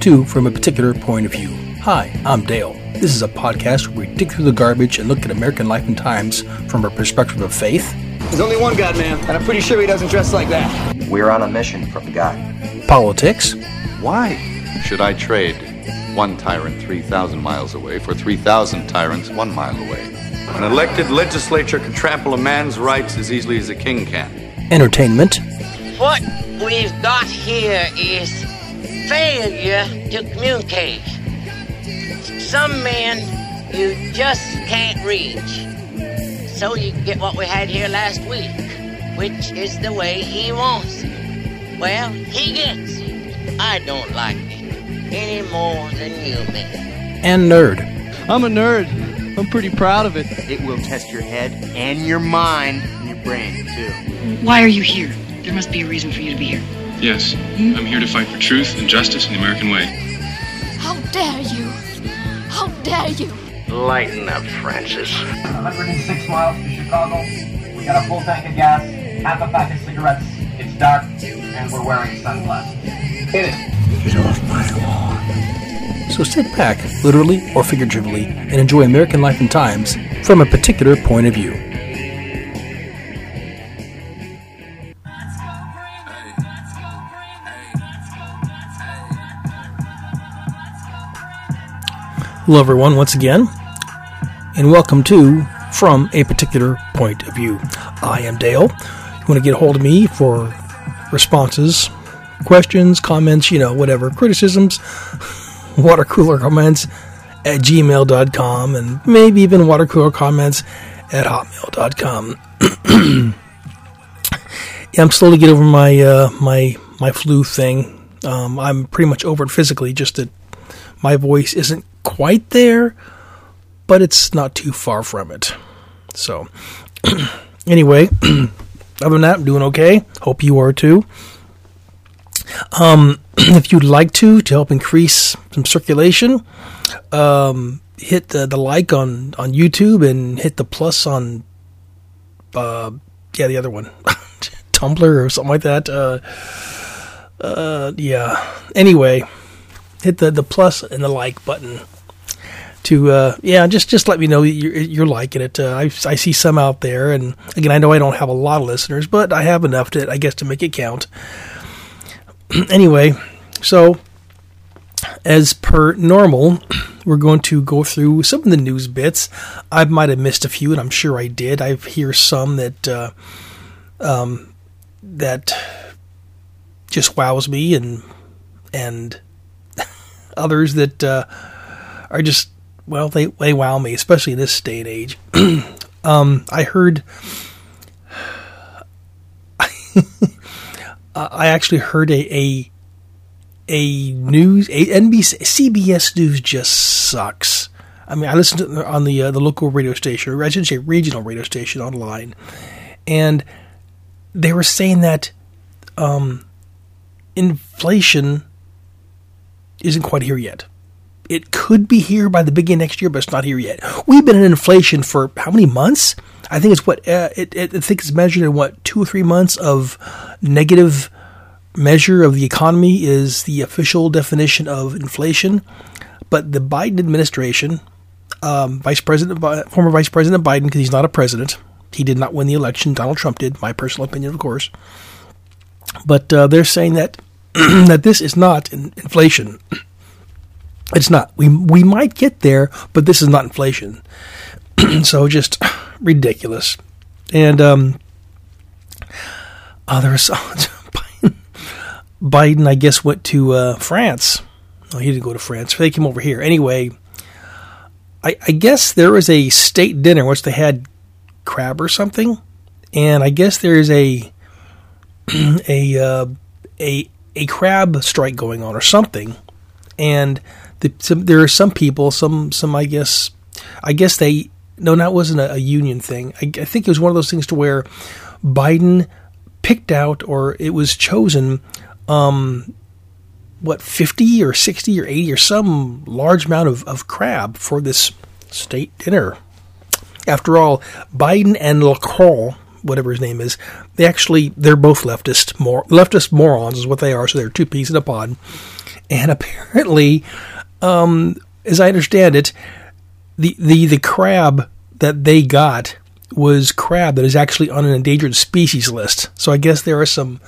Welcome to From a Particular Point of View. Hi, I'm Dale. This is a podcast where we dig through the garbage and look at American life and times from a perspective of faith, There's only one God, man, and I'm pretty sure he doesn't dress like that. We're on a mission from God. politics, Why should I trade one tyrant 3,000 miles away for 3,000 tyrants one mile away? An elected legislature can trample a man's rights as easily as a king can. entertainment, What we've got here is failure to communicate. Some men you just can't reach. So you get what we had here last week, which is the way he wants it. Well, he gets it. I don't like it any more than you, man. and nerd. I'm a nerd. I'm pretty proud of it. It will test your head and your mind and your brain, too. Why are you here? There must be a reason for you to be here. Yes, I'm here to fight for truth and justice in the American way. How dare you? How dare you? Lighten up, Francis. 106 miles to Chicago. We got a full tank of gas, half a pack of cigarettes. It's dark, and we're wearing sunglasses. Hit it. Get off my lawn. So sit back, literally or figuratively, and enjoy American life and times from a particular point of view. Hello, everyone, once again, and welcome to From a Particular Point of View. I am Dale. You want to get a hold of me for responses, questions, comments, you know, whatever, criticisms, water cooler comments at gmail.com and maybe even water cooler comments at hotmail.com. yeah, I'm slowly getting over my uh, my my flu thing. Um, I'm pretty much over it physically, just that my voice isn't quite there, but it's not too far from it. So, anyway, other than that, I'm doing okay. Hope you are too. Um, if you'd like to, to help increase some circulation, um, hit the, the like on, on YouTube and hit the plus on, uh, yeah, the other one, Tumblr or something like that. Uh, uh, yeah. Anyway, hit the, the plus and the like button to, uh, yeah, just, just let me know you're, you're liking it. Uh, I, I see some out there. And again, I know I don't have a lot of listeners, but I have enough to, I guess, to make it count anyway, so as per normal, we're going to go through some of the news bits. I might have missed a few, and I'm sure I did. I hear some that uh, um, that just wows me, and and others that uh, are just well, they they wow me, especially in this day and age. um, I heard. I actually heard a a, a news a NBC CBS News just sucks. I mean, I listened to on the uh, the local radio station, or I should say regional radio station online, and they were saying that um, inflation isn't quite here yet. It could be here by the beginning next year, but it's not here yet. We've been in inflation for how many months? I think it's what uh, it, it, I think it's measured in what two or three months of negative measure of the economy is the official definition of inflation. But the Biden administration, um, Vice President, former Vice President Biden, because he's not a president, he did not win the election. Donald Trump did. My personal opinion, of course. But uh, they're saying that that this is not in inflation. It's not. We we might get there, but this is not inflation. so just ridiculous. And um, oh, there Biden, Biden. I guess went to uh, France. No, he didn't go to France. They came over here anyway. I, I guess there was a state dinner which they had crab or something, and I guess there is a a uh, a a crab strike going on or something, and the, some, there are some people, some some I guess, I guess they no, that wasn't a, a union thing. I, I, think it was one of those things to where Biden picked out or it was chosen, um, what fifty or sixty or eighty or some large amount of, of crab for this state dinner. After all, Biden and Macron, whatever his name is, they actually they're both leftist more leftist morons is what they are. So they're two peas in a pod and apparently, um, as I understand it, the, the, the crab that they got was crab that is actually on an endangered species list. So I guess there are some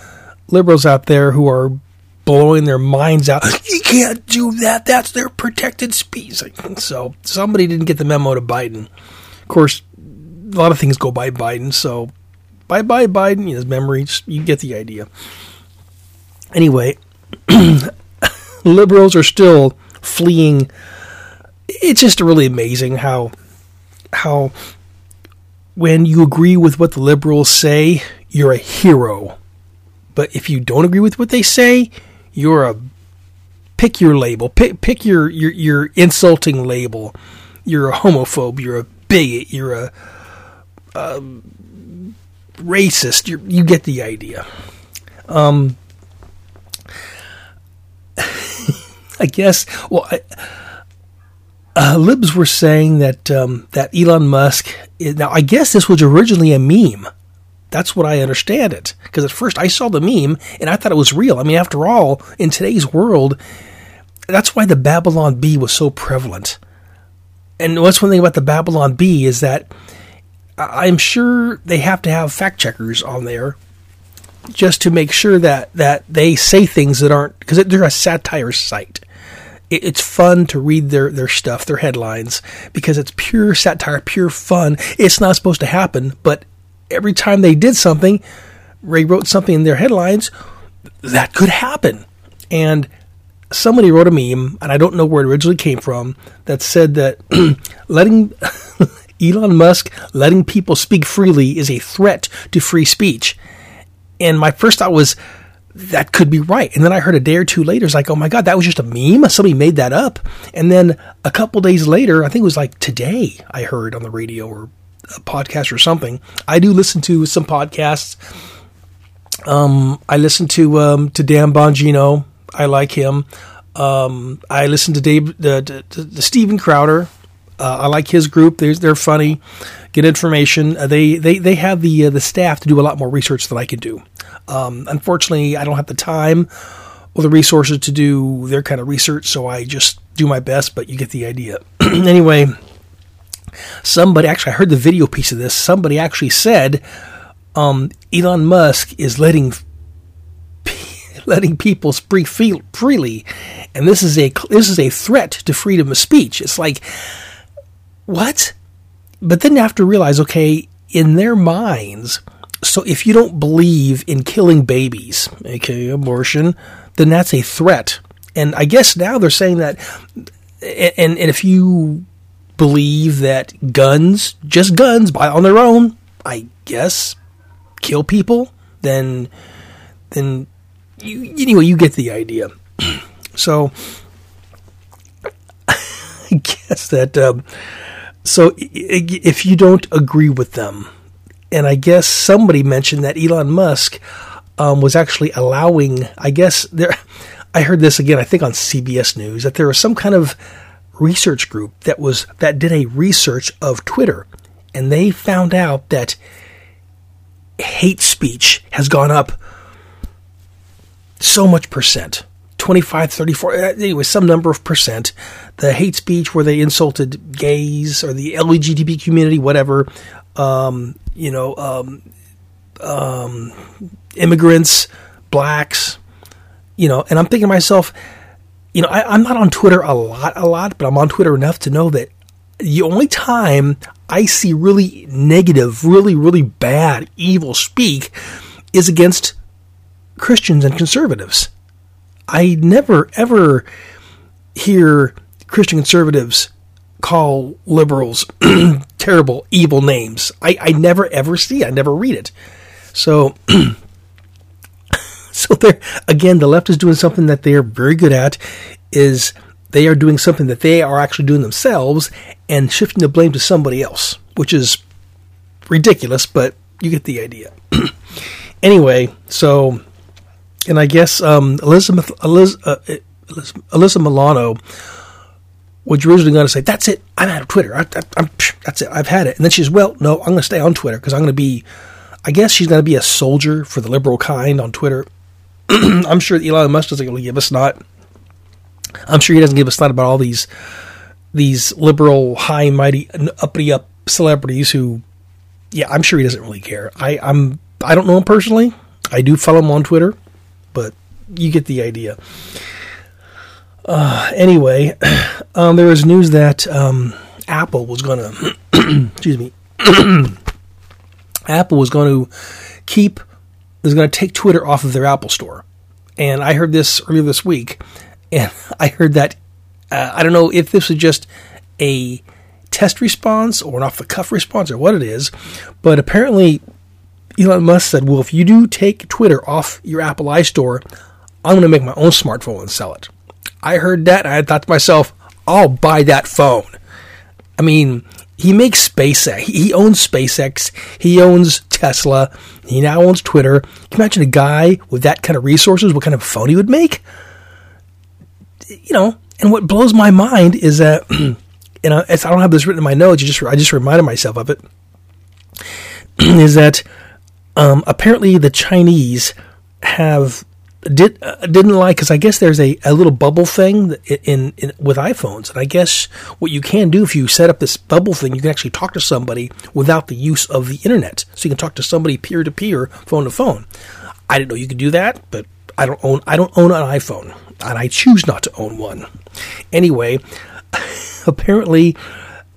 liberals out there who are blowing their minds out. You can't do that. That's their protected species. So somebody didn't get the memo to Biden. Of course, a lot of things go by Biden. So bye bye Biden. His memory. You get the idea. Anyway, liberals are still fleeing. It's just really amazing how how when you agree with what the liberals say, you're a hero. But if you don't agree with what they say, you're a pick your label, pick pick your your, your insulting label. You're a homophobe. You're a bigot. You're a, a racist. You're, you get the idea. Um, I guess. Well, I, uh, libs were saying that um, that Elon Musk. Now, I guess this was originally a meme. That's what I understand it. Because at first I saw the meme and I thought it was real. I mean, after all, in today's world, that's why the Babylon Bee was so prevalent. And what's one thing about the Babylon Bee is that I'm sure they have to have fact checkers on there just to make sure that, that they say things that aren't because they're a satire site it's fun to read their, their stuff, their headlines, because it's pure satire, pure fun. It's not supposed to happen, but every time they did something, Ray wrote something in their headlines that could happen. And somebody wrote a meme, and I don't know where it originally came from, that said that letting Elon Musk letting people speak freely is a threat to free speech. And my first thought was, that could be right. And then I heard a day or two later, it's like, oh my God, that was just a meme. Somebody made that up. And then a couple days later, I think it was like today, I heard on the radio or a podcast or something. I do listen to some podcasts. Um, I listen to um, to Dan Bongino. I like him. Um, I listen to Dave, the, Steven Crowder. Uh, I like his group. They're, they're funny. Get information. Uh, they, they, they have the, uh, the staff to do a lot more research than I can do. Um, unfortunately, I don't have the time or the resources to do their kind of research, so I just do my best, but you get the idea. anyway, somebody actually, I heard the video piece of this. Somebody actually said um, Elon Musk is letting letting people speak freely, and this is a this is a threat to freedom of speech. It's like what? But then you have to realize, okay, in their minds, so if you don't believe in killing babies, aka abortion, then that's a threat. And I guess now they're saying that, and, and if you believe that guns, just guns by on their own, I guess, kill people, then, then you, anyway, you get the idea. so I guess that, um, so if you don't agree with them, and I guess somebody mentioned that Elon Musk um, was actually allowing. I guess there. I heard this again. I think on CBS News that there was some kind of research group that was that did a research of Twitter, and they found out that hate speech has gone up so much percent 25 34 anyway some number of percent the hate speech where they insulted gays or the lgbt community whatever um, you know, um, um, immigrants, blacks, you know, and I'm thinking to myself, you know, I, am not on Twitter a lot, a lot, but I'm on Twitter enough to know that the only time I see really negative, really, really bad, evil speak is against Christians and conservatives. I never, ever hear Christian conservatives call liberals terrible, evil names. I, I never ever see. I never read it. So, so there again, the left is doing something that they are very good at. Is they are doing something that they are actually doing themselves and shifting the blame to somebody else, which is ridiculous. But you get the idea. anyway, so and I guess um, Elizabeth Eliz, uh, Milano was originally going to say, "That's it, I'm out of Twitter. I, am that's it, I've had it." And then she's, "Well, no, I'm going to stay on Twitter because I'm going to be, I guess she's going to be a soldier for the liberal kind on Twitter." I'm sure Elon Musk doesn't really give a snot. I'm sure he doesn't give a thought about all these these liberal, high, mighty, uppity up celebrities who, yeah, I'm sure he doesn't really care. I, I'm I don't know him personally. I do follow him on Twitter, but you get the idea. Uh, anyway, um, there was news that um, Apple was going to, excuse me, Apple was going to keep, is going to take Twitter off of their Apple Store. And I heard this earlier this week, and I heard that, uh, I don't know if this was just a test response or an off the cuff response or what it is, but apparently Elon Musk said, well, if you do take Twitter off your Apple iStore, I'm going to make my own smartphone and sell it. I heard that and I thought to myself, I'll buy that phone. I mean, he makes SpaceX. He owns SpaceX. He owns Tesla. He now owns Twitter. Can you imagine a guy with that kind of resources, what kind of phone he would make? You know, and what blows my mind is that, and I, I don't have this written in my notes. Just I just reminded myself of it. Is that um, apparently the Chinese have did uh, didn't like because I guess there's a, a little bubble thing in, in with iPhones, and I guess what you can do if you set up this bubble thing, you can actually talk to somebody without the use of the internet. So you can talk to somebody peer to peer, phone to phone. I didn't know you could do that, but I don't own I don't own an iPhone, and I choose not to own one. Anyway, apparently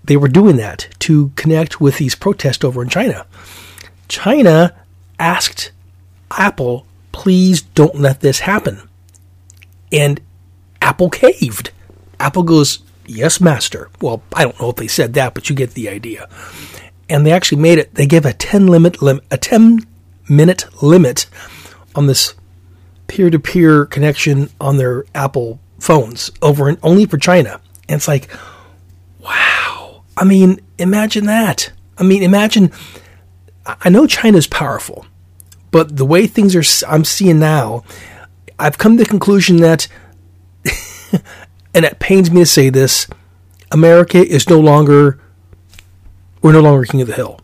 they were doing that to connect with these protests over in China. China asked Apple please don't let this happen. And Apple caved. Apple goes, yes, master. Well, I don't know if they said that, but you get the idea. And they actually made it, they gave a 10 limit, lim, a 10 minute limit on this peer to peer connection on their Apple phones over and only for China. And it's like, wow. I mean, imagine that. I mean, imagine, I know China's powerful. But the way things are, I'm seeing now, I've come to the conclusion that, and it pains me to say this, America is no longer, we're no longer king of the hill.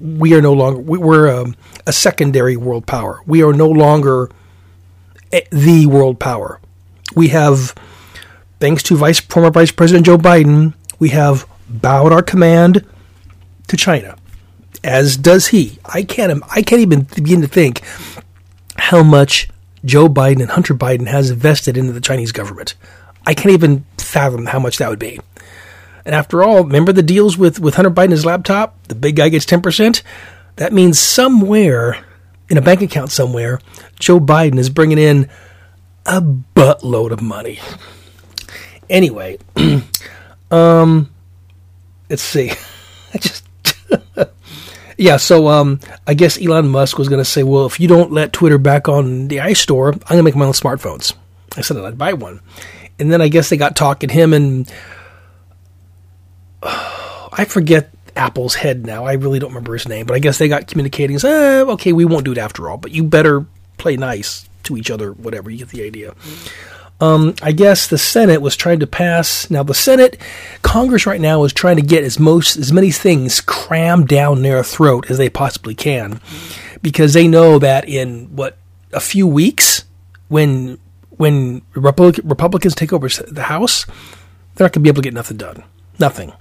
We are no longer, we're a, um, a secondary world power. We are no longer the world power. We have, thanks to Vice former Vice President Joe Biden, we have bowed our command to China as does he. I can't. I can't even begin to think how much Joe Biden and Hunter Biden has invested into the Chinese government. I can't even fathom how much that would be. And after all, remember the deals with, with Hunter Biden's laptop? The big guy gets 10%? That means somewhere, in a bank account somewhere, Joe Biden is bringing in a buttload of money. Anyway, um, let's see. I just yeah, so um, I guess Elon Musk was going to say, well, if you don't let Twitter back on the iStore, I'm going to make my own smartphones. I said I'd buy one. And then I guess they got talking him and I forget Apple's head now. I really don't remember his name, but I guess they got communicating. Eh, okay, we won't do it after all, but you better play nice to each other, whatever. You get the idea. Mm-hmm. Um, I guess the Senate was trying to pass. Now the Senate, Congress right now is trying to get as most as many things crammed down their throat as they possibly can, because they know that in what a few weeks, when when Republic, Republicans take over the House, they're not going to be able to get nothing done. Nothing.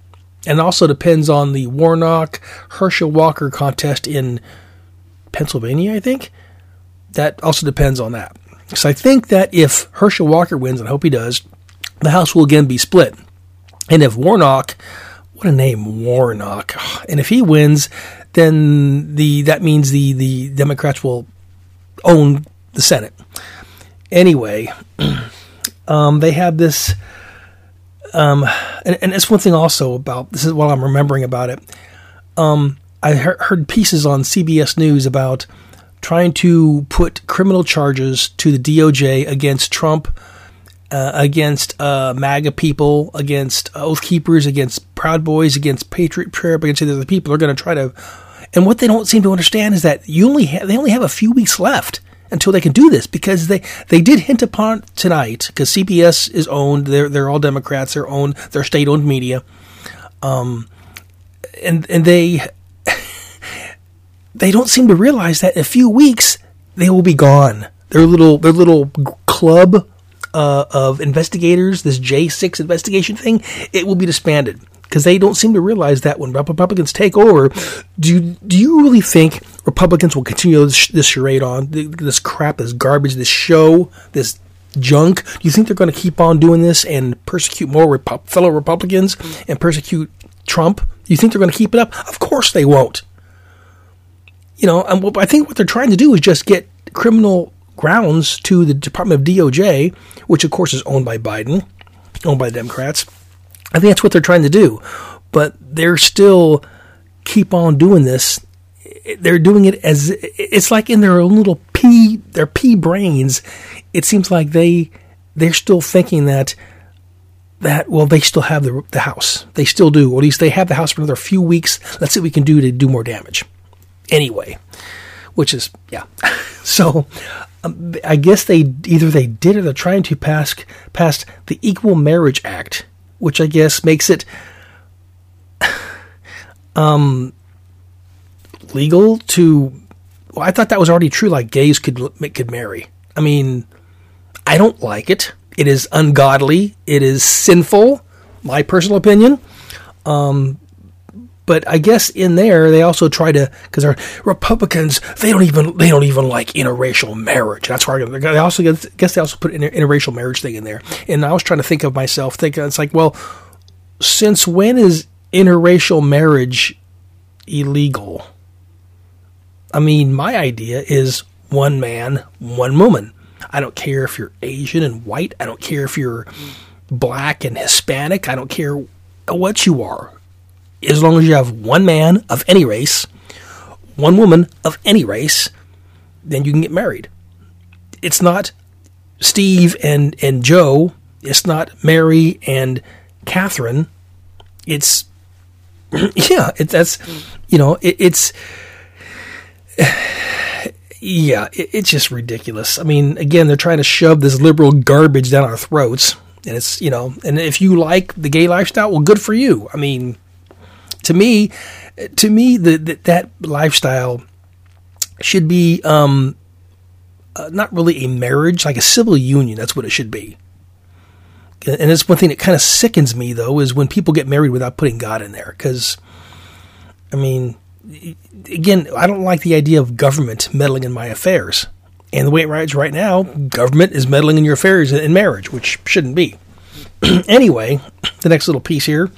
And it also depends on the Warnock Herschel Walker contest in Pennsylvania, I think. That also depends on that. So I think that if Herschel Walker wins, and I hope he does, the House will again be split. And if Warnock, what a name, Warnock, and if he wins, then the that means the the Democrats will own the Senate. Anyway, um, they have this, um, and, and it's one thing also about this is what I'm remembering about it. Um, I heard pieces on CBS News about trying to put criminal charges to the DOJ against Trump, uh, against uh, MAGA people, against Oath Keepers, against Proud Boys, against Patriot Prayer, against the other people. They're going to try to. And what they don't seem to understand is that you only ha- they only have a few weeks left until they can do this because they, they did hint upon tonight because CBS is owned. They're they're all Democrats. They're owned. They're state owned media. Um, and and they they don't seem to realize that in a few weeks they will be gone. Their little their little club uh, of investigators, this J6 investigation thing, it will be disbanded because they don't seem to realize that when Republicans take over, do do you really think Republicans will continue this, this charade on this crap, this garbage, this show, this junk? Do you think they're going to keep on doing this and persecute more Repu- fellow Republicans and persecute Trump? You think they're going to keep it up? Of course they won't. You know, and I think what they're trying to do is just get criminal grounds to the Department of DOJ, which of course is owned by Biden, owned by Democrats I think that's what they're trying to do, but they're still keep on doing this. They're doing it as it's like in their own little pea, their pea brains. It seems like they they're still thinking that that well they still have the the house. They still do. Or at least they have the house for another few weeks. Let's see what we can do to do more damage. Anyway, which is yeah. so um, I guess they either they did or they're trying to pass pass the Equal Marriage Act which I guess makes it um, legal to. Well, I thought that was already true. Like gays could could marry. I mean, I don't like it. It is ungodly. It is sinful. My personal opinion. Um, but I guess in there they also try to because our Republicans they don't even they don't even like interracial marriage. That's why they also guess they also put an interracial marriage thing in there. And I was trying to think of myself thinking it's like well, since when is interracial marriage illegal? I mean, my idea is one man, one woman. I don't care if you're Asian and white. I don't care if you're black and Hispanic. I don't care what you are as long as you have one man of any race, one woman of any race, then you can get married. It's not Steve and, and Joe. It's not Mary and Catherine. It's, yeah, it, that's, you know, it, it's, yeah, it, it's just ridiculous. I mean, again, they're trying to shove this liberal garbage down our throats. And it's, you know, and if you like the gay lifestyle, well, good for you. I mean, to me, to me, the, the that lifestyle should be um, uh, not really a marriage, like a civil union. That's what it should be. And it's one thing that kind of sickens me, though, is when people get married without putting God in there. Because, I mean, again, I don't like the idea of government meddling in my affairs. And the way it rides right now, government is meddling in your affairs in marriage, which shouldn't be. anyway, the next little piece here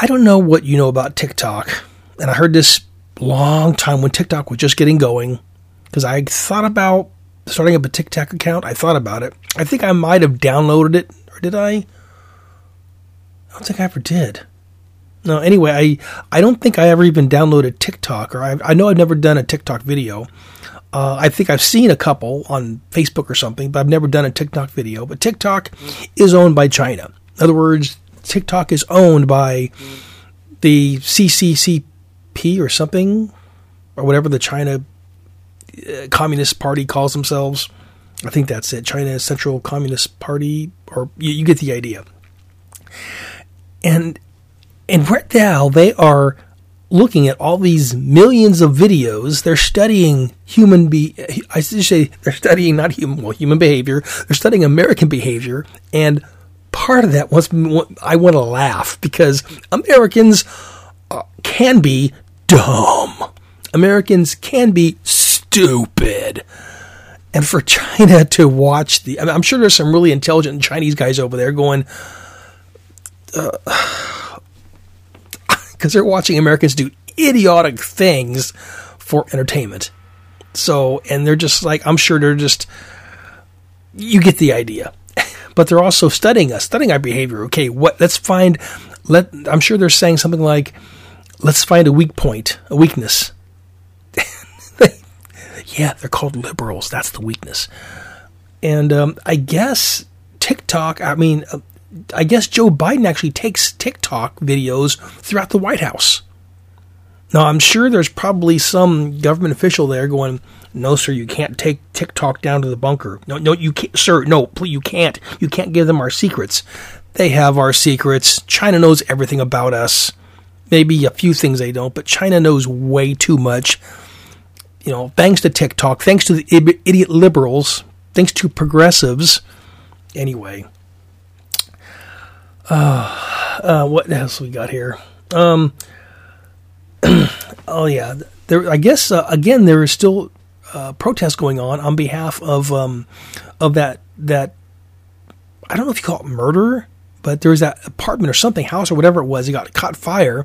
I don't know what you know about TikTok, and I heard this long time when TikTok was just getting going because I thought about starting up a TikTok account. I thought about it. I think I might have downloaded it, or did I? I don't think I ever did. No, anyway, I I don't think I ever even downloaded TikTok, or I, I know I've never done a TikTok video. Uh, I think I've seen a couple on Facebook or something, but I've never done a TikTok video. But TikTok is owned by China. In other words, TikTok is owned by the CCCP or something, or whatever the China uh, Communist Party calls themselves. I think that's it. China Central Communist Party, or you, you get the idea. And and right now they are looking at all these millions of videos. They're studying human be. I should say they're studying not human well human behavior. They're studying American behavior and part of that was I want to laugh because Americans uh, can be dumb. Americans can be stupid. And for China to watch the, I am sure there's some really intelligent Chinese guys over there going, because uh, they're watching Americans do idiotic things for entertainment. So, and they're just like, I'm sure they're just, you get the idea but they're also studying us, studying our behavior. Okay, what? Let's find. Let I'm sure they're saying something like, "Let's find a weak point, a weakness." yeah, they're called liberals. That's the weakness. And um, I guess TikTok. I mean, uh, I guess Joe Biden actually takes TikTok videos throughout the White House. Now, I'm sure there's probably some government official there going, no, sir, you can't take TikTok down to the bunker. No, no, you can't, sir. No, please, you can't. You can't give them our secrets. They have our secrets. China knows everything about us. Maybe a few things they don't, but China knows way too much. You know, thanks to TikTok, thanks to the idiot liberals, thanks to progressives. Anyway, uh, uh, what else we got here? Um, oh yeah, there. I guess uh, again there is still uh, protests going on on behalf of um, of that that I don't know if you call it murder, but there was that apartment or something, house or whatever it was, it got caught fire,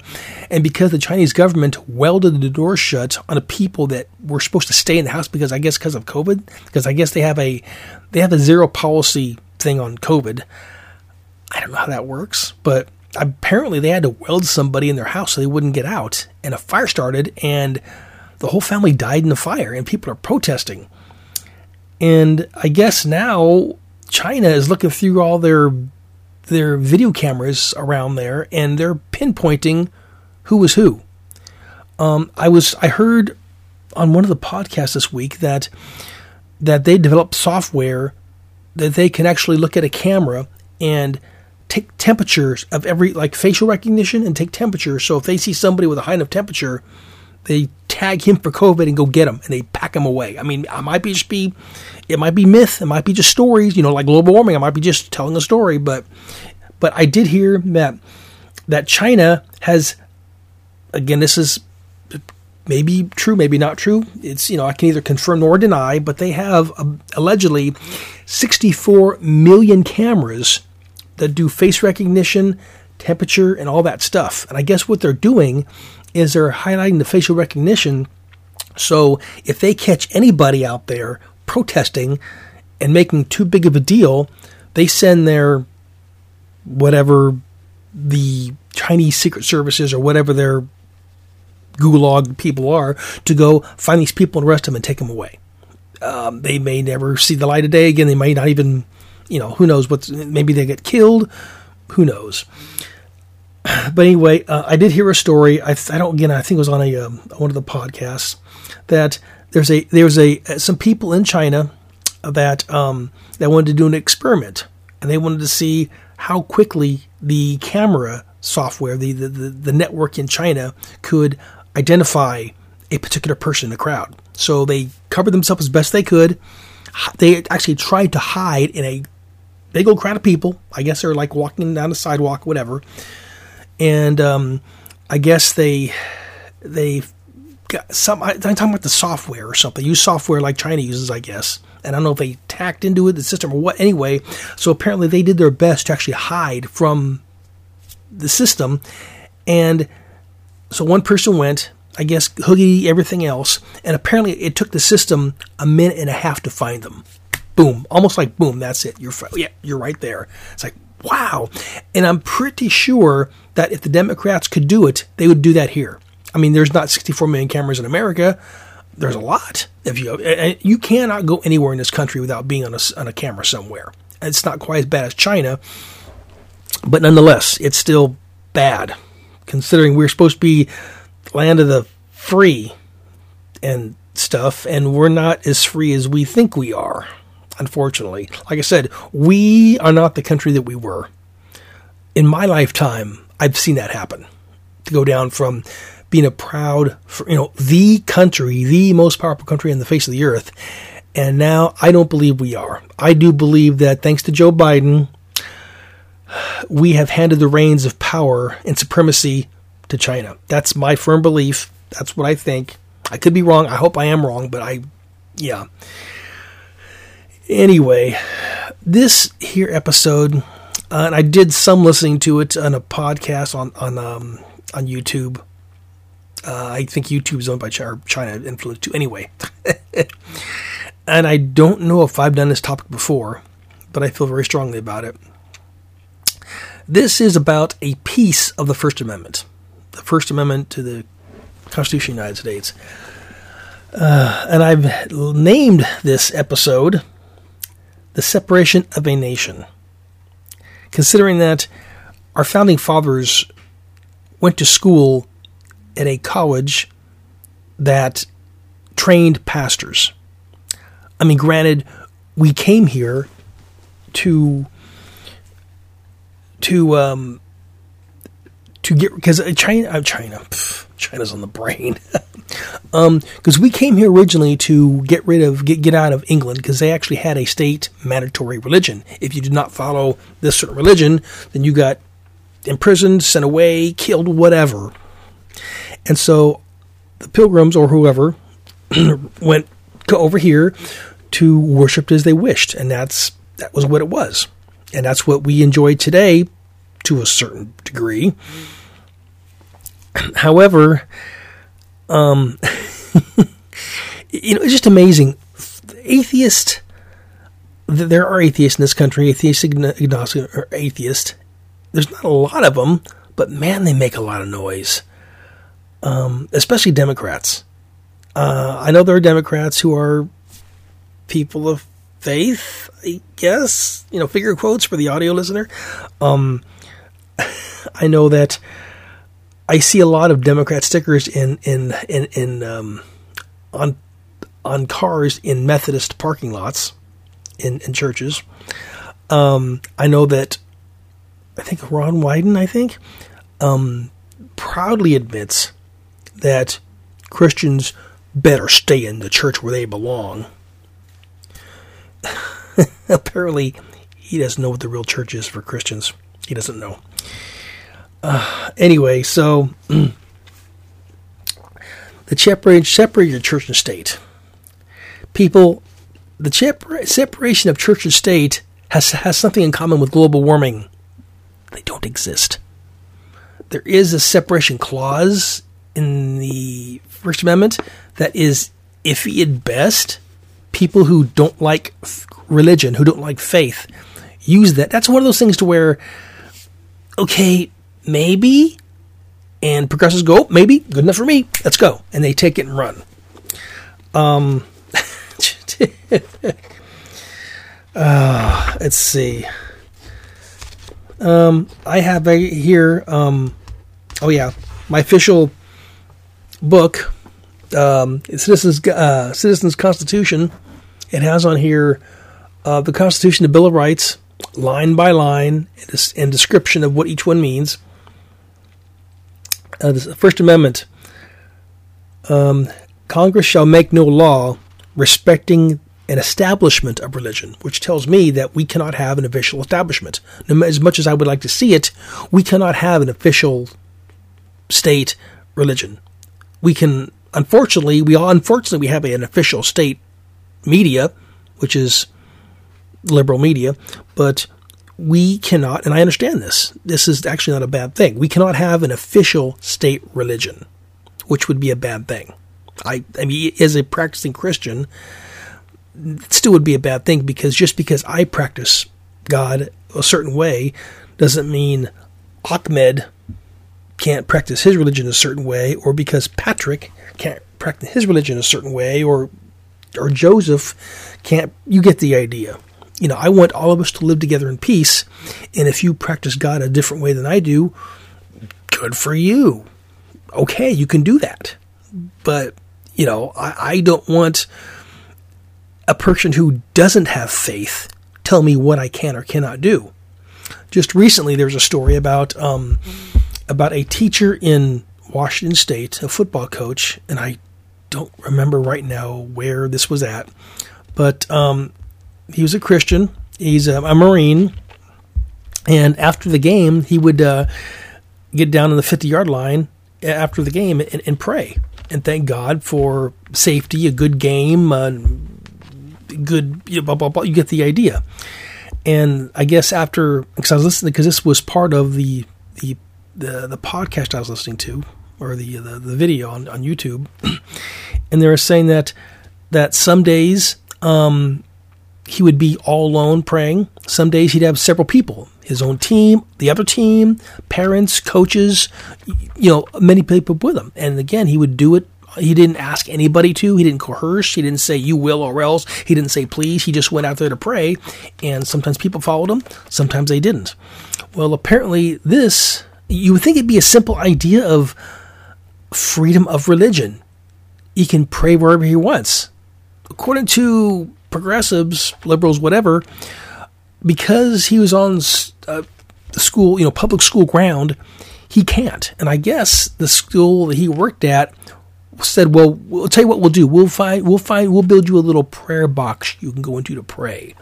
and because the Chinese government welded the door shut on the people that were supposed to stay in the house because I guess because of COVID, because I guess they have a they have a zero policy thing on COVID. I don't know how that works, but apparently they had to weld somebody in their house so they wouldn't get out, and a fire started, and the whole family died in the fire, and people are protesting. And I guess now China is looking through all their their video cameras around there, and they're pinpointing who was who. Um, I was I heard on one of the podcasts this week that that they developed software that they can actually look at a camera and take temperatures of every like facial recognition and take temperatures. So if they see somebody with a high enough temperature, they tag him for COVID and go get him and they pack him away. I mean, I might be just be, it might be myth, it might be just stories, you know, like global warming. I might be just telling a story, but, but I did hear that that China has, again, this is maybe true, maybe not true. It's you know I can either confirm nor deny, but they have uh, allegedly 64 million cameras that do face recognition, temperature, and all that stuff. And I guess what they're doing is they're highlighting the facial recognition. So if they catch anybody out there protesting and making too big of a deal, they send their whatever the Chinese secret services or whatever their gulag people are to go find these people and arrest them and take them away. Um, they may never see the light of day again. They may not even, you know, who knows what? Maybe they get killed. Who knows? But anyway, uh, I did hear a story. I, I, don't again. I think it was on a um, one of the podcasts that there's a there's a some people in China that um, that wanted to do an experiment and they wanted to see how quickly the camera software, the, the, the network in China, could identify a particular person in the crowd. So they covered themselves as best they could. They actually tried to hide in a big old crowd of people. I guess they're like walking down the sidewalk, whatever. And um, I guess they they got some. I'm talking about the software or something. Use software like China uses, I guess. And I don't know if they tacked into it, the system or what. Anyway, so apparently they did their best to actually hide from the system. And so one person went, I guess, hoogie everything else, and apparently it took the system a minute and a half to find them. Boom, almost like boom, that's it. You're yeah, you're right there. It's like wow, and I'm pretty sure that if the Democrats could do it, they would do that here. I mean, there's not 64 million cameras in America. There's a lot. If you you cannot go anywhere in this country without being on a on a camera somewhere. It's not quite as bad as China, but nonetheless, it's still bad considering we're supposed to be land of the free and stuff, and we're not as free as we think we are. Unfortunately, like I said, we are not the country that we were. In my lifetime, I've seen that happen. To go down from being a proud, you know, the country, the most powerful country on the face of the earth, and now I don't believe we are. I do believe that thanks to Joe Biden, we have handed the reins of power and supremacy to China. That's my firm belief. That's what I think. I could be wrong. I hope I am wrong, but I, yeah. Anyway, this here episode, uh, and I did some listening to it on a podcast on on um, on YouTube. Uh, I think YouTube is owned by China, China influence too. Anyway, and I don't know if I've done this topic before, but I feel very strongly about it. This is about a piece of the First Amendment, the First Amendment to the Constitution of the United States. Uh, and I've named this episode The Separation of a Nation. Considering that our founding fathers went to school at a college that trained pastors. I mean, granted, we came here to to um, to get because China, uh, China, pff, China's on the brain. because um, we came here originally to get rid of get get out of England because they actually had a state mandatory religion. If you did not follow this certain religion, then you got imprisoned, sent away, killed, whatever. And so the pilgrims or whoever went over here to worship as they wished, and that's that was what it was, and that's what we enjoy today to a certain degree. However, um, you know, it's just amazing. Atheist, there are atheists in this country, atheist, agnostic, or atheist. There's not a lot of them, but man, they make a lot of noise. Um, especially Democrats. Uh, I know there are Democrats who are people of faith, I guess. You know, figure quotes for the audio listener. Um, I know that I see a lot of Democrat stickers in in in, in um, on on cars in Methodist parking lots in in churches. Um, I know that I think Ron Wyden, I think, um, proudly admits that Christians better stay in the church where they belong. Apparently, he doesn't know what the real church is for Christians. He doesn't know. Uh, anyway, so the separate separate your church and state. People, the separation of church and state has has something in common with global warming. They don't exist. There is a separation clause in the First Amendment that is iffy at best. People who don't like religion, who don't like faith, use that. That's one of those things to where, okay, maybe. And progressives go, oh, maybe, good enough for me. Let's go. And they take it and run. Um, uh, let's see. Um, I have a, here, um, oh yeah, my official book, um, Citizens, uh, Citizens Constitution. It has on here uh, the Constitution, the Bill of Rights, line by line, and description of what each one means uh, the First Amendment, um, Congress shall make no law respecting an establishment of religion, which tells me that we cannot have an official establishment. As much as I would like to see it, we cannot have an official state religion. We can, unfortunately, we all, unfortunately, we have an official state media, which is liberal media, but we cannot, and I understand this, this is actually not a bad thing. We cannot have an official state religion, which would be a bad thing. I, I mean, as a practicing Christian, it still would be a bad thing because just because I practice God a certain way doesn't mean Ahmed can't practice his religion a certain way, or because Patrick can't practice his religion a certain way, or or Joseph can't. You get the idea you know, I want all of us to live together in peace. And if you practice God a different way than I do, good for you. Okay, you can do that. But, you know, I, I don't want a person who doesn't have faith tell me what I can or cannot do. Just recently, there's a story about um, about a teacher in Washington State, a football coach, and I don't remember right now where this was at, but um, he was a Christian. He's a, a Marine. And after the game, he would uh, get down on the 50 yard line after the game and, and, pray and thank God for safety, a good game, uh, good, you, know, blah, blah, blah. you get the idea. And I guess after, because I was listening, because this was part of the, the, the, the podcast I was listening to, or the, the, the video on, on YouTube, and they were saying that, that some days, um, he would be all alone praying. Some days he'd have several people, his own team, the other team, parents, coaches, you know, many people with him. And again, he would do it. He didn't ask anybody to. He didn't coerce. He didn't say you will or else. He didn't say please. He just went out there to pray. And sometimes people followed him. Sometimes they didn't. Well, apparently this, you would think it'd be a simple idea of freedom of religion. He can pray wherever he wants. According to progressives, liberals, whatever, because he was on uh, school, you know, public school ground, he can't. And I guess the school that he worked at said, "Well, we'll tell you what we'll do. We'll find, we'll find, we'll build you a little prayer box you can go into to pray."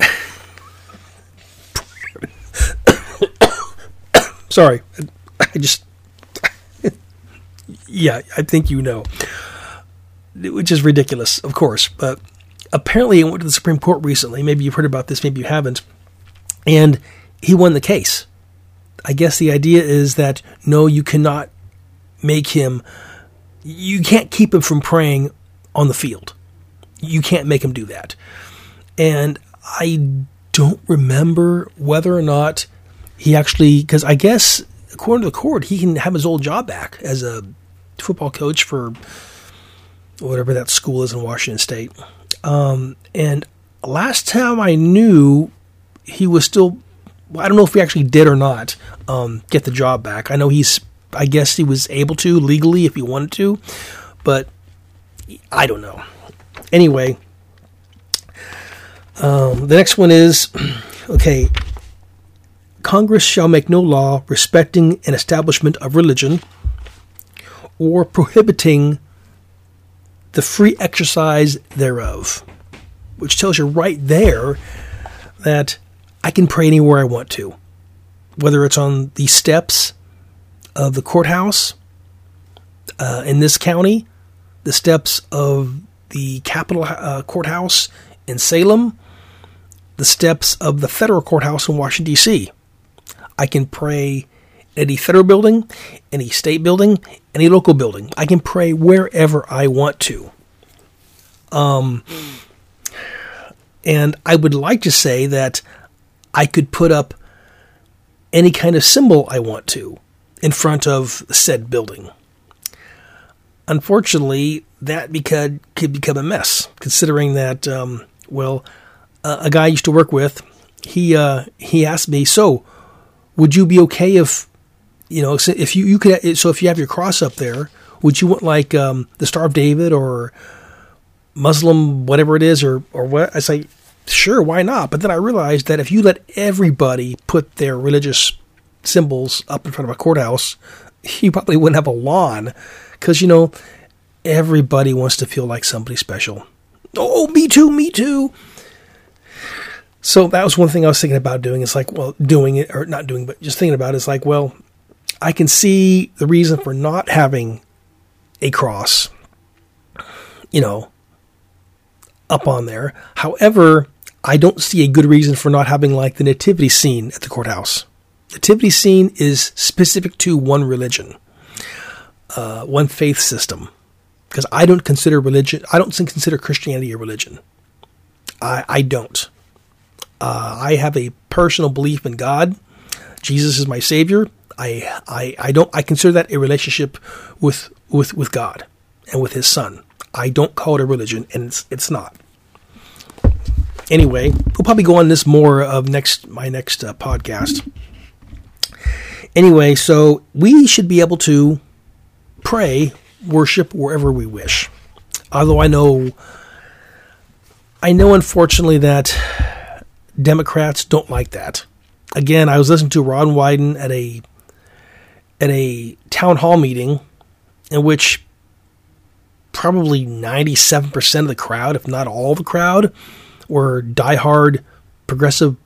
Sorry, I just, yeah, I think you know, which is ridiculous, of course. But apparently, it went to the Supreme Court recently. Maybe you've heard about this, maybe you haven't, and he won the case. I guess the idea is that no, you cannot make him, you can't keep him from praying on the field. You can't make him do that. And I don't remember whether or not he actually, because I guess according to the court, he can have his old job back as a football coach for whatever that school is in Washington State. Um, and last time I knew, he was still. I don't know if he actually did or not um, get the job back. I know he's. I guess he was able to legally if he wanted to, but I don't know. Anyway, um, the next one is okay. Congress shall make no law respecting an establishment of religion or prohibiting the free exercise thereof. Which tells you right there that I can pray anywhere I want to, whether it's on the steps of the courthouse uh, in this county, the steps of the Capitol uh, Courthouse in Salem, the steps of the federal courthouse in Washington, D.C. I can pray any federal building, any state building, any local building. I can pray wherever I want to. Um, and I would like to say that I could put up any kind of symbol I want to in front of said building. Unfortunately, that could become a mess, considering that, um, well, uh, a guy I used to work with, he uh, he asked me, so would you be okay if you know if you you could so if you have your cross up there, would you want like um, the Star of David or Muslim whatever it is or or what? I say sure, why not? But then I realized that if you let everybody put their religious symbols up in front of a courthouse, you probably wouldn't have a lawn because you know everybody wants to feel like somebody special. Oh, me too, me too. So that was one thing I was thinking about doing. It's like, well, doing it or not doing, but just thinking about it, it's like, well, I can see the reason for not having a cross, you know, up on there. However, I don't see a good reason for not having like the nativity scene at the courthouse. Nativity scene is specific to one religion, uh, one faith system, because I don't consider religion. I don't consider Christianity a religion. I, I don't. Uh, I have a personal belief in God. Jesus is my savior. I, I, I don't, I consider that a relationship with, with, with God and with his son. I don't call it a religion and it's, it's not. Anyway, we'll probably go on this more of next, my next uh, podcast. Anyway, so we should be able to pray, worship wherever we wish. Although I know, I know unfortunately that Democrats don't like that. Again, I was listening to Ron Wyden at a at a town hall meeting in which probably 97% of the crowd, if not all the crowd, were diehard progressive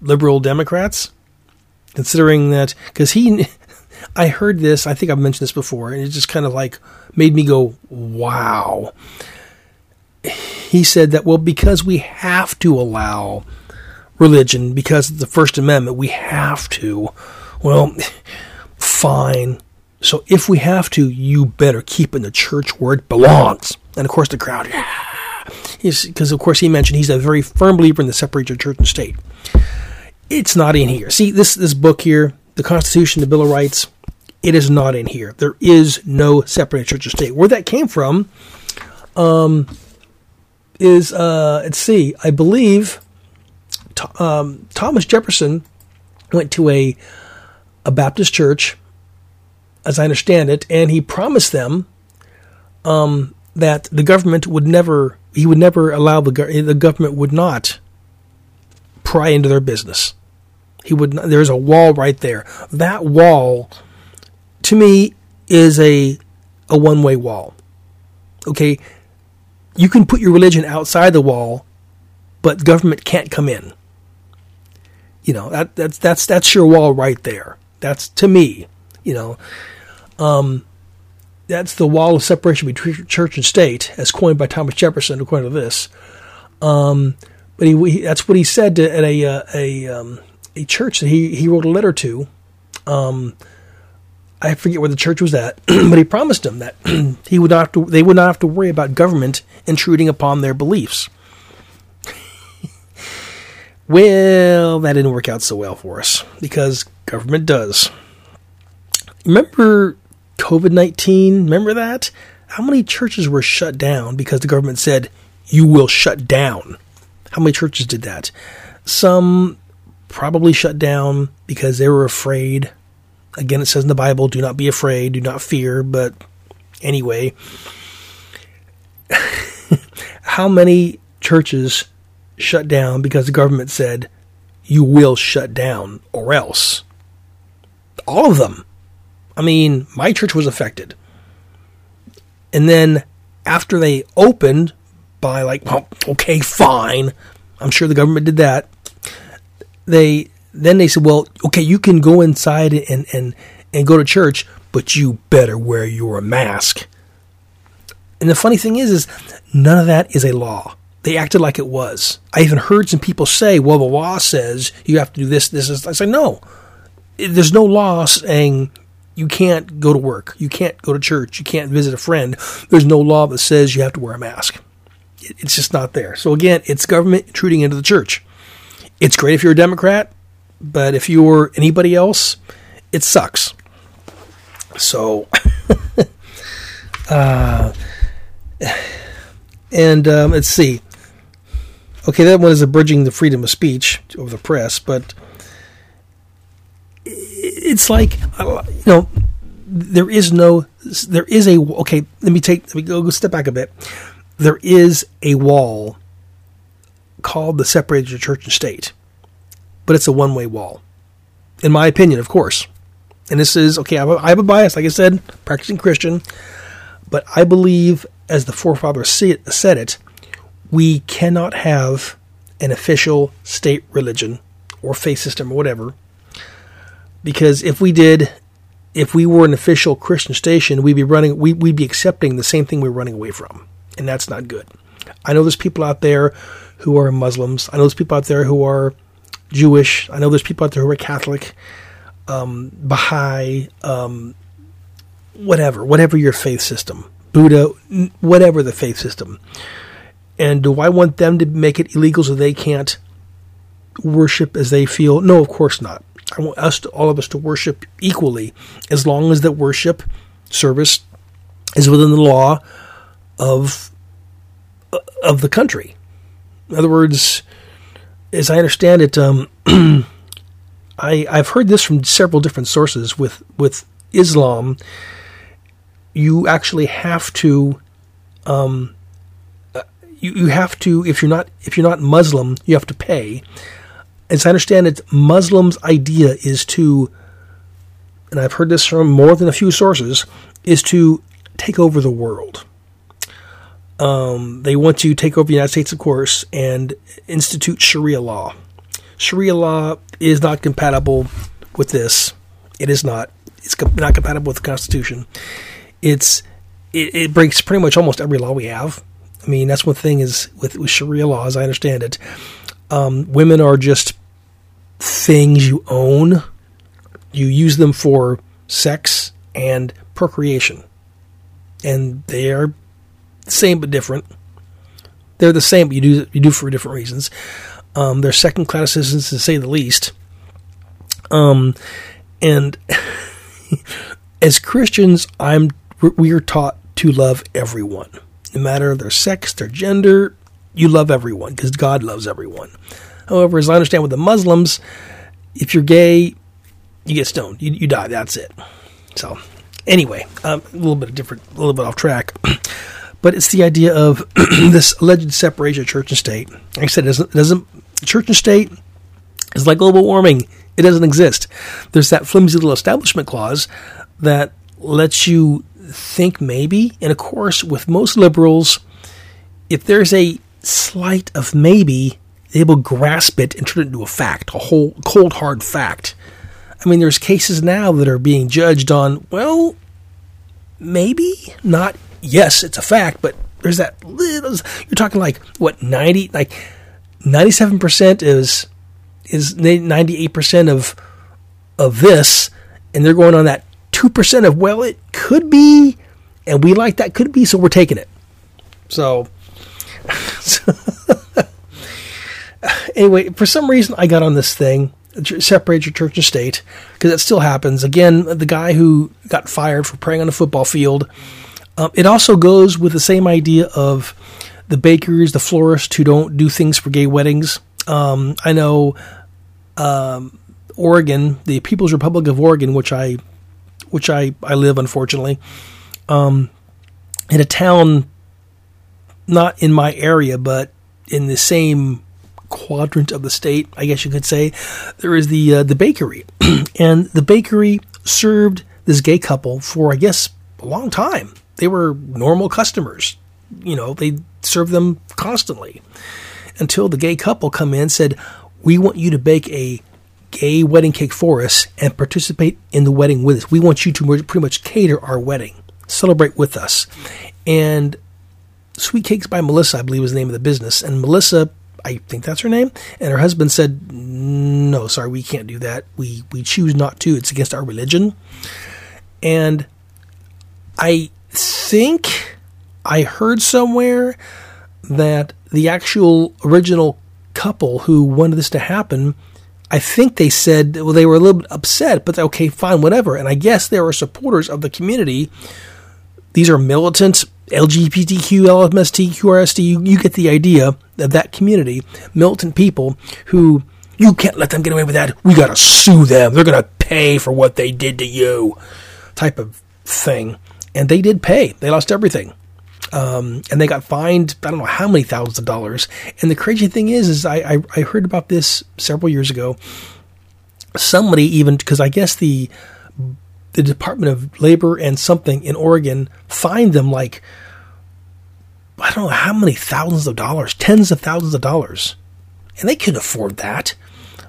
liberal Democrats. Considering that, because he, I heard this, I think I've mentioned this before, and it just kind of like made me go, wow. He said that, well, because we have to allow religion because of the First Amendment. We have to. Well, fine. So if we have to, you better keep in the church where it belongs. And of course, the crowd. Because, of course, he mentioned he's a very firm believer in the separation of church and state. It's not in here. See, this, this book here, the Constitution, the Bill of Rights, it is not in here. There is no separate church and state. Where that came from um, is, uh, let's see, I believe um, Thomas Jefferson went to a a Baptist church, as I understand it, and he promised them um, that the government would never he would never allow the the government would not pry into their business. He would. Not, there's a wall right there. That wall, to me, is a a one way wall. Okay, you can put your religion outside the wall, but government can't come in. You know that that's that's that's your wall right there. That's to me, you know, um, that's the wall of separation between church and state, as coined by Thomas Jefferson, according to this. Um, but he, he, that's what he said to, at a uh, a um, a church that he he wrote a letter to. Um, I forget where the church was at, but he promised them that he would not to, they would not have to worry about government intruding upon their beliefs. well, that didn't work out so well for us because government does. Remember COVID 19? Remember that? How many churches were shut down because the government said, you will shut down? How many churches did that? Some probably shut down because they were afraid Again, it says in the Bible, do not be afraid, do not fear. But anyway, how many churches shut down because the government said, you will shut down or else? All of them. I mean, my church was affected. And then after they opened by like, well, okay, fine. I'm sure the government did that. They then they said, well, okay, you can go inside and, and, and go to church, but you better wear your mask. And the funny thing is, is none of that is a law. They acted like it was. I even heard some people say, well, the law says you have to do this, this, this. I said, no, there's no law saying you can't go to work, you can't go to church, you can't visit a friend. There's no law that says you have to wear a mask. It's just not there. So again, it's government intruding into the church. It's great if you're a Democrat but if you're anybody else, it sucks. So, uh, and um, let's see. Okay, that one is abridging the freedom of speech of the press, but it's like you know there is no there is a okay. Let me take let me go, go step back a bit. There is a wall called the separated church and state but it's a one way wall. In my opinion, of course. And this is, okay, I have, a, I have a bias, like I said, practicing Christian, but I believe, as the forefathers said it, we cannot have an official state religion or faith system or whatever. Because if we did, if we were an official Christian station, we'd be running, we, we'd be accepting the same thing we're running away from. And that's not good. I know there's people out there who are Muslims. I know there's people out there who are Jewish. I know there's people out there who are Catholic, um, Baha'i, um, whatever, whatever your faith system, Buddha, whatever the faith system. And do I want them to make it illegal so they can't worship as they feel? No, of course not. I want us, to, all of us, to worship equally, as long as that worship service is within the law of of the country. In other words, as I understand it, um, I I've heard this from several different sources. With with Islam, you actually have to, um, uh, you you have to if you're not if you're not Muslim, you have to pay. As I understand it, Muslims' idea is to, and I've heard this from more than a few sources, is to take over the world. Um, they want to take over the United States, of course, and institute Sharia law. Sharia law is not compatible with this. It is not. It's not compatible with the Constitution. It's it, it breaks pretty much almost every law we have. I mean, that's one thing is with, with Sharia law, as I understand it, um, women are just things you own. You use them for sex and procreation, and they are the same but different. They're the same, but you do you do for different reasons. Um, they're second class citizens to say the least. Um, and as Christians, I'm we are taught to love everyone, no matter their sex, their gender. You love everyone because God loves everyone. However, as I understand with the Muslims, if you're gay, you get stoned. You, you die. That's it. So, anyway, um, a little bit different, a little bit off track. but it's the idea of this alleged separation of church and state. Like I said, it doesn't, it doesn't church and state is like global warming. It doesn't exist. There's that flimsy little establishment clause that lets you think maybe. And of course, with most liberals, if there's a slight of maybe, they will grasp it and turn it into a fact, a whole cold hard fact. I mean, there's cases now that are being judged on, well, maybe, not yes, it's a fact, but there's that little, you're talking like, what, 90, like 97% is, is 98% of, of this, and they're going on that 2% of, well, it could be, and we like that could be, so we're taking it. So, so anyway, for some reason, I got on this thing separate your church and state because it still happens. Again, the guy who got fired for praying on a football field. Um, it also goes with the same idea of the bakers, the florists who don't do things for gay weddings. Um, I know um, Oregon, the People's Republic of Oregon, which I which I, I live unfortunately, um, in a town not in my area, but in the same quadrant of the state, I guess you could say, there is the uh, the bakery, and the bakery served this gay couple for I guess a long time. They were normal customers, you know. They served them constantly until the gay couple come in and said, "We want you to bake a gay wedding cake for us and participate in the wedding with us. We want you to pretty much cater our wedding, celebrate with us." And Sweet Cakes by Melissa, I believe, was the name of the business, and Melissa I think that's her name. And her husband said, "No, sorry, we can't do that. We we choose not to. It's against our religion." And I think I heard somewhere that the actual original couple who wanted this to happen, I think they said well they were a little bit upset, but okay, fine, whatever. And I guess there are supporters of the community. These are militant LGBTQ, LMST, QRST, you, you get the idea of that community, militant people who you can't let them get away with that. We got to sue them. They're to pay for what they did to you, type of thing. And they did pay. They lost everything. Um, and they got fined, I don't know how many thousands of dollars. And the crazy thing is, is I, I, I heard about this several years ago. Somebody even, because I guess the the Department of Labor and something in Oregon fined them like I don't know how many thousands of dollars, tens of thousands of dollars, and they couldn't afford that.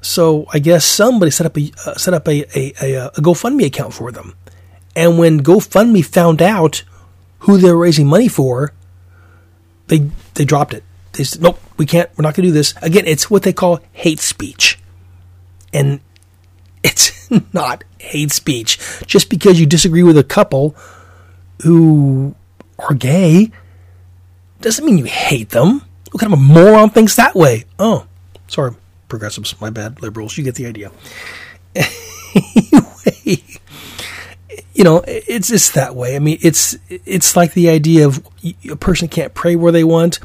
So I guess somebody set up a uh, set up a, a, a, a GoFundMe account for them, and when GoFundMe found out who they were raising money for, they they dropped it. They said, "Nope, we can't. We're not going to do this." Again, it's what they call hate speech, and it's not hate speech. Just because you disagree with a couple who are gay doesn't mean you hate them. What kind of a moron thinks that way? Oh, sorry, progressives. My bad, liberals. You get the idea. anyway, you know, it's just that way. I mean, it's it's like the idea of a person can't pray where they want,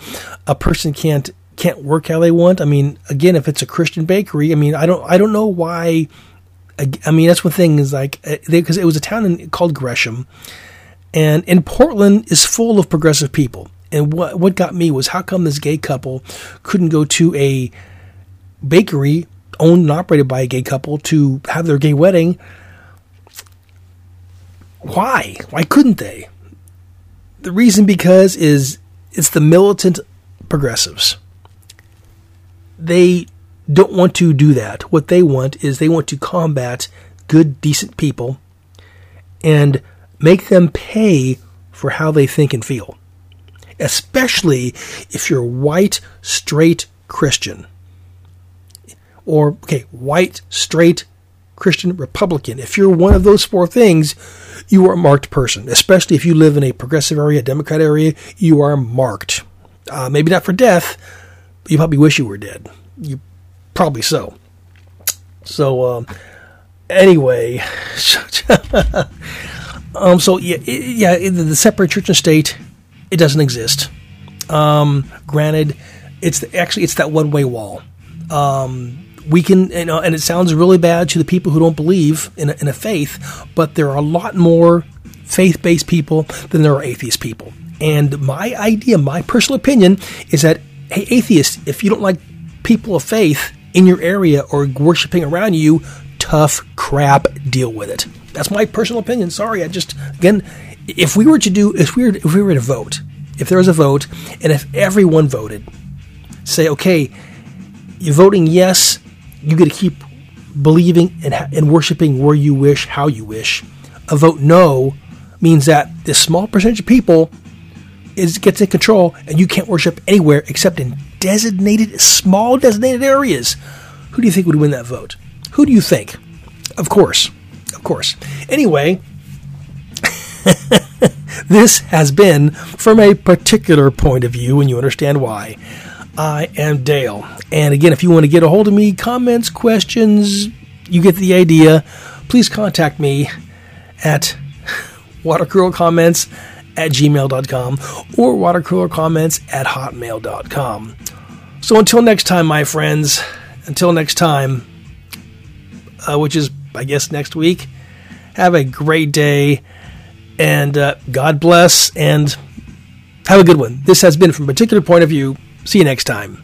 a person can't can't work how they want. I mean, again, if it's a Christian bakery, I mean, I don't I don't know why I mean, that's one thing is like because uh, it was a town in, called Gresham, and in Portland is full of progressive people. And what what got me was how come this gay couple couldn't go to a bakery owned and operated by a gay couple to have their gay wedding? Why? Why couldn't they? The reason because is it's the militant progressives. They don't want to do that. What they want is they want to combat good, decent people and make them pay for how they think and feel. Especially if you're white, straight Christian. Or, okay, white, straight Christian Republican. If you're one of those four things, you are a marked person. Especially if you live in a progressive area, a Democrat area, you are marked. Uh, maybe not for death, but you probably wish you were dead. You Probably so. So, um, anyway, um, so yeah, yeah, the separate church and state, it doesn't exist. Um, granted, it's actually it's that one way wall. Um, we can, you know, and it sounds really bad to the people who don't believe in a, in a faith, but there are a lot more faith based people than there are atheist people. And my idea, my personal opinion, is that hey, atheists, if you don't like people of faith, in your area or worshiping around you, tough crap, deal with it. That's my personal opinion. Sorry, I just, again, if we were to do, if we were, if we were to vote, if there was a vote, and if everyone voted, say, okay, you're voting yes, you get to keep believing and, and worshiping where you wish, how you wish. A vote no means that this small percentage of people is gets in control, and you can't worship anywhere except in designated, small designated areas. Who do you think would win that vote? Who do you think? Of course, of course. Anyway, this has been from a particular point of view, and you understand why. I am Dale. And again, if you want to get a hold of me, comments, questions, you get the idea, please contact me at watercoolercomments at gmail.com or watercoolercomments at hotmail.com. So until next time, my friends, until next time, uh, which is, I guess, next week, have a great day and uh, God bless and have a good one. This has been from particular point of view. See you next time.